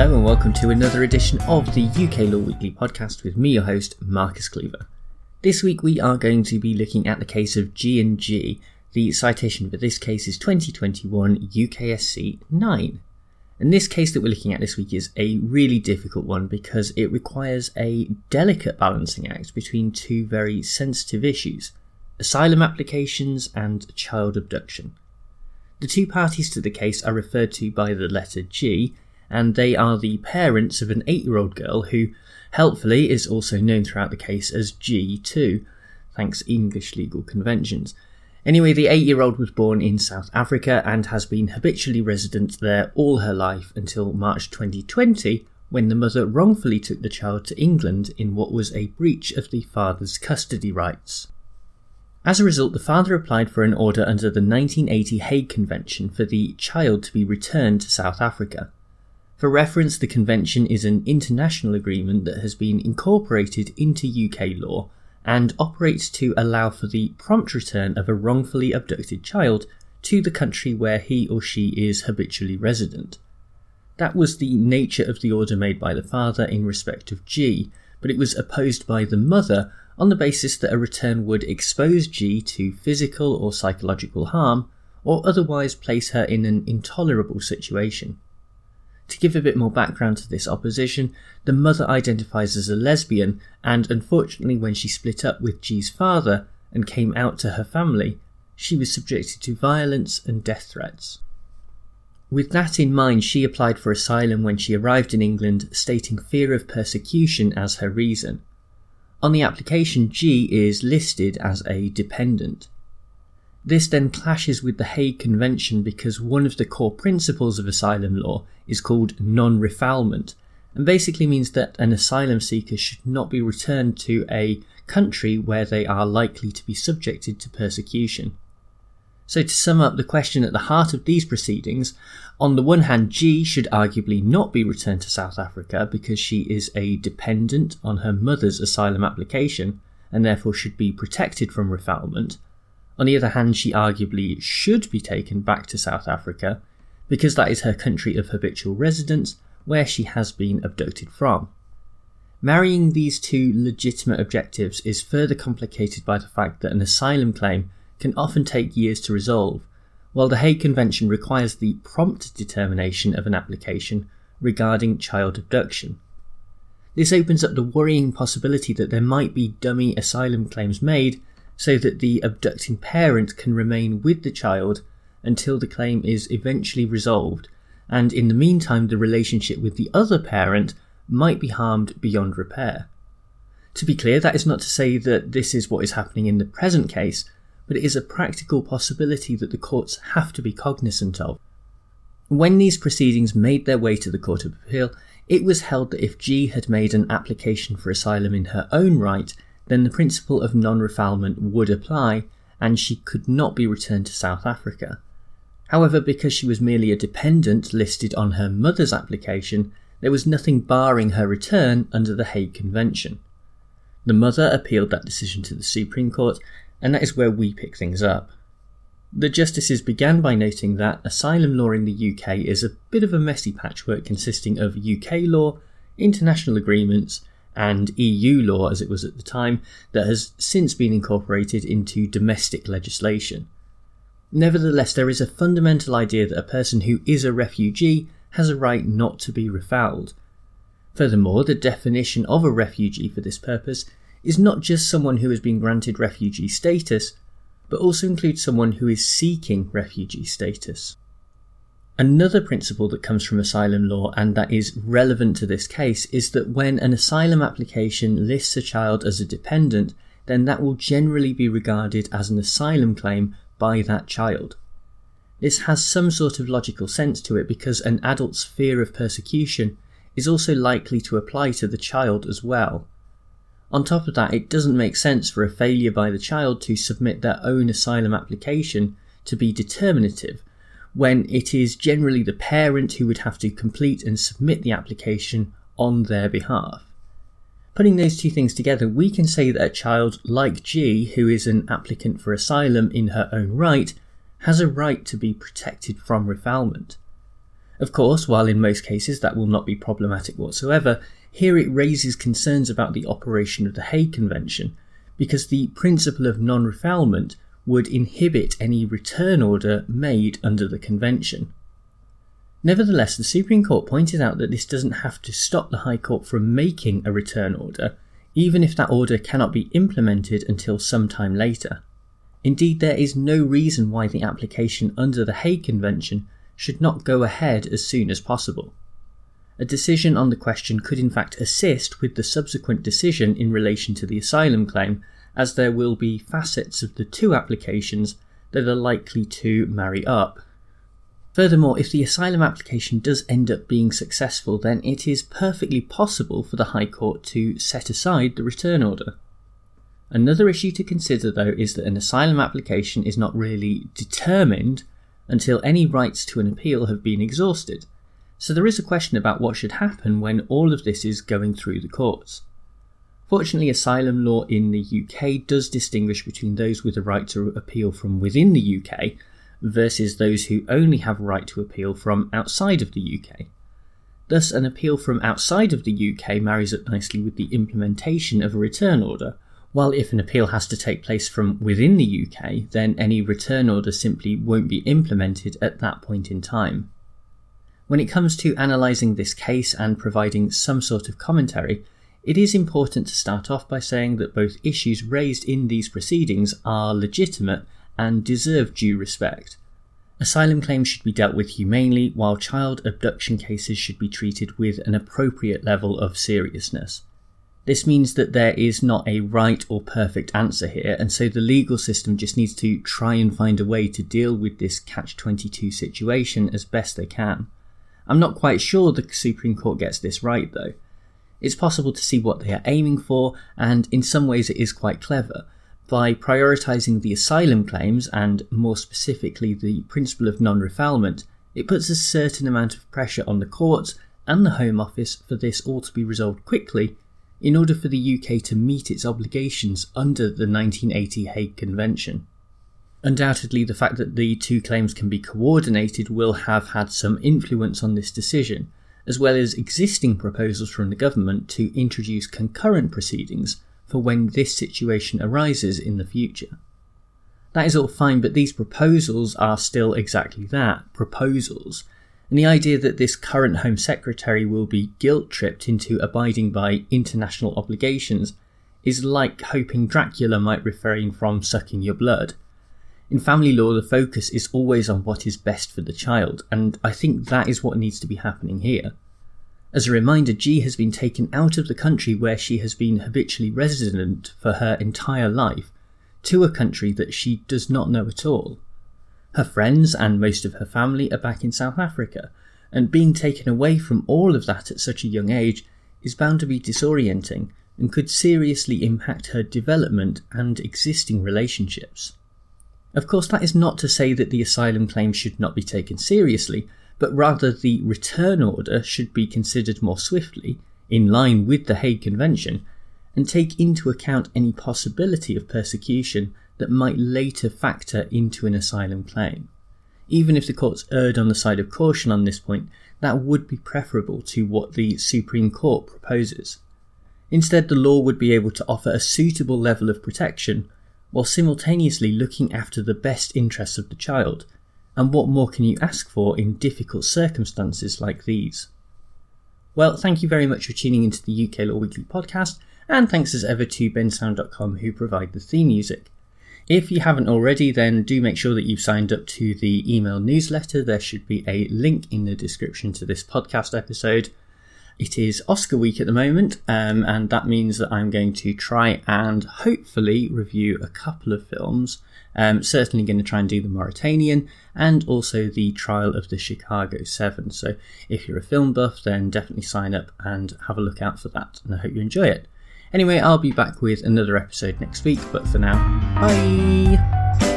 and welcome to another edition of the UK Law Weekly podcast with me, your host, Marcus Cleaver. This week we are going to be looking at the case of G and G. The citation for this case is 2021 UKSC 9. And this case that we're looking at this week is a really difficult one because it requires a delicate balancing act between two very sensitive issues asylum applications and child abduction. The two parties to the case are referred to by the letter G, and they are the parents of an eight year old girl who, helpfully, is also known throughout the case as G2, thanks English legal conventions. Anyway, the eight year old was born in South Africa and has been habitually resident there all her life until March 2020, when the mother wrongfully took the child to England in what was a breach of the father's custody rights. As a result, the father applied for an order under the 1980 Hague Convention for the child to be returned to South Africa. For reference, the convention is an international agreement that has been incorporated into UK law and operates to allow for the prompt return of a wrongfully abducted child to the country where he or she is habitually resident. That was the nature of the order made by the father in respect of G, but it was opposed by the mother on the basis that a return would expose G to physical or psychological harm or otherwise place her in an intolerable situation. To give a bit more background to this opposition, the mother identifies as a lesbian, and unfortunately, when she split up with G's father and came out to her family, she was subjected to violence and death threats. With that in mind, she applied for asylum when she arrived in England, stating fear of persecution as her reason. On the application, G is listed as a dependent. This then clashes with the Hague Convention because one of the core principles of asylum law is called non refoulement, and basically means that an asylum seeker should not be returned to a country where they are likely to be subjected to persecution. So, to sum up the question at the heart of these proceedings, on the one hand, G should arguably not be returned to South Africa because she is a dependent on her mother's asylum application and therefore should be protected from refoulement. On the other hand, she arguably should be taken back to South Africa because that is her country of habitual residence where she has been abducted from. Marrying these two legitimate objectives is further complicated by the fact that an asylum claim can often take years to resolve, while the Hague Convention requires the prompt determination of an application regarding child abduction. This opens up the worrying possibility that there might be dummy asylum claims made so that the abducting parent can remain with the child until the claim is eventually resolved, and in the meantime, the relationship with the other parent might be harmed beyond repair. To be clear, that is not to say that this is what is happening in the present case, but it is a practical possibility that the courts have to be cognizant of. When these proceedings made their way to the Court of Appeal, it was held that if G had made an application for asylum in her own right, then the principle of non refoulement would apply, and she could not be returned to South Africa. However, because she was merely a dependent listed on her mother's application, there was nothing barring her return under the Hague Convention. The mother appealed that decision to the Supreme Court, and that is where we pick things up. The justices began by noting that asylum law in the UK is a bit of a messy patchwork consisting of UK law, international agreements, and EU law, as it was at the time, that has since been incorporated into domestic legislation. Nevertheless, there is a fundamental idea that a person who is a refugee has a right not to be refouled. Furthermore, the definition of a refugee for this purpose is not just someone who has been granted refugee status, but also includes someone who is seeking refugee status. Another principle that comes from asylum law and that is relevant to this case is that when an asylum application lists a child as a dependent, then that will generally be regarded as an asylum claim by that child. This has some sort of logical sense to it because an adult's fear of persecution is also likely to apply to the child as well. On top of that, it doesn't make sense for a failure by the child to submit their own asylum application to be determinative, when it is generally the parent who would have to complete and submit the application on their behalf. Putting those two things together, we can say that a child like G, who is an applicant for asylum in her own right, has a right to be protected from refoulement. Of course, while in most cases that will not be problematic whatsoever, here it raises concerns about the operation of the Hague Convention, because the principle of non refoulement would inhibit any return order made under the Convention. Nevertheless, the Supreme Court pointed out that this doesn't have to stop the High Court from making a return order, even if that order cannot be implemented until some time later. Indeed, there is no reason why the application under the Hague Convention should not go ahead as soon as possible. A decision on the question could in fact assist with the subsequent decision in relation to the asylum claim, as there will be facets of the two applications that are likely to marry up. Furthermore, if the asylum application does end up being successful, then it is perfectly possible for the High Court to set aside the return order. Another issue to consider, though, is that an asylum application is not really determined until any rights to an appeal have been exhausted. So there is a question about what should happen when all of this is going through the courts. Fortunately, asylum law in the UK does distinguish between those with a right to appeal from within the UK versus those who only have right to appeal from outside of the UK. Thus, an appeal from outside of the UK marries up nicely with the implementation of a return order, while if an appeal has to take place from within the UK, then any return order simply won't be implemented at that point in time. When it comes to analysing this case and providing some sort of commentary, it is important to start off by saying that both issues raised in these proceedings are legitimate and deserve due respect. Asylum claims should be dealt with humanely, while child abduction cases should be treated with an appropriate level of seriousness. This means that there is not a right or perfect answer here, and so the legal system just needs to try and find a way to deal with this catch 22 situation as best they can. I'm not quite sure the Supreme Court gets this right, though. It's possible to see what they are aiming for, and in some ways it is quite clever, by prioritising the asylum claims and, more specifically, the principle of non refoulement, it puts a certain amount of pressure on the courts and the Home Office for this all to be resolved quickly in order for the UK to meet its obligations under the 1980 Hague Convention. Undoubtedly, the fact that the two claims can be coordinated will have had some influence on this decision, as well as existing proposals from the government to introduce concurrent proceedings for when this situation arises in the future. That is all fine, but these proposals are still exactly that proposals. And the idea that this current Home Secretary will be guilt tripped into abiding by international obligations is like hoping Dracula might refrain from sucking your blood. In family law, the focus is always on what is best for the child, and I think that is what needs to be happening here. As a reminder, G has been taken out of the country where she has been habitually resident for her entire life to a country that she does not know at all. Her friends and most of her family are back in South Africa, and being taken away from all of that at such a young age is bound to be disorienting and could seriously impact her development and existing relationships. Of course, that is not to say that the asylum claim should not be taken seriously, but rather the return order should be considered more swiftly, in line with the Hague Convention, and take into account any possibility of persecution that might later factor into an asylum claim. Even if the courts erred on the side of caution on this point, that would be preferable to what the Supreme Court proposes. Instead, the law would be able to offer a suitable level of protection while simultaneously looking after the best interests of the child and what more can you ask for in difficult circumstances like these? Well, thank you very much for tuning into the UK Law Weekly podcast, and thanks as ever to bensound.com who provide the theme music. If you haven't already, then do make sure that you've signed up to the email newsletter. There should be a link in the description to this podcast episode. It is Oscar week at the moment, um, and that means that I'm going to try and hopefully review a couple of films um, certainly going to try and do the Mauritanian and also the Trial of the Chicago 7. So if you're a film buff, then definitely sign up and have a look out for that. And I hope you enjoy it. Anyway, I'll be back with another episode next week, but for now, bye!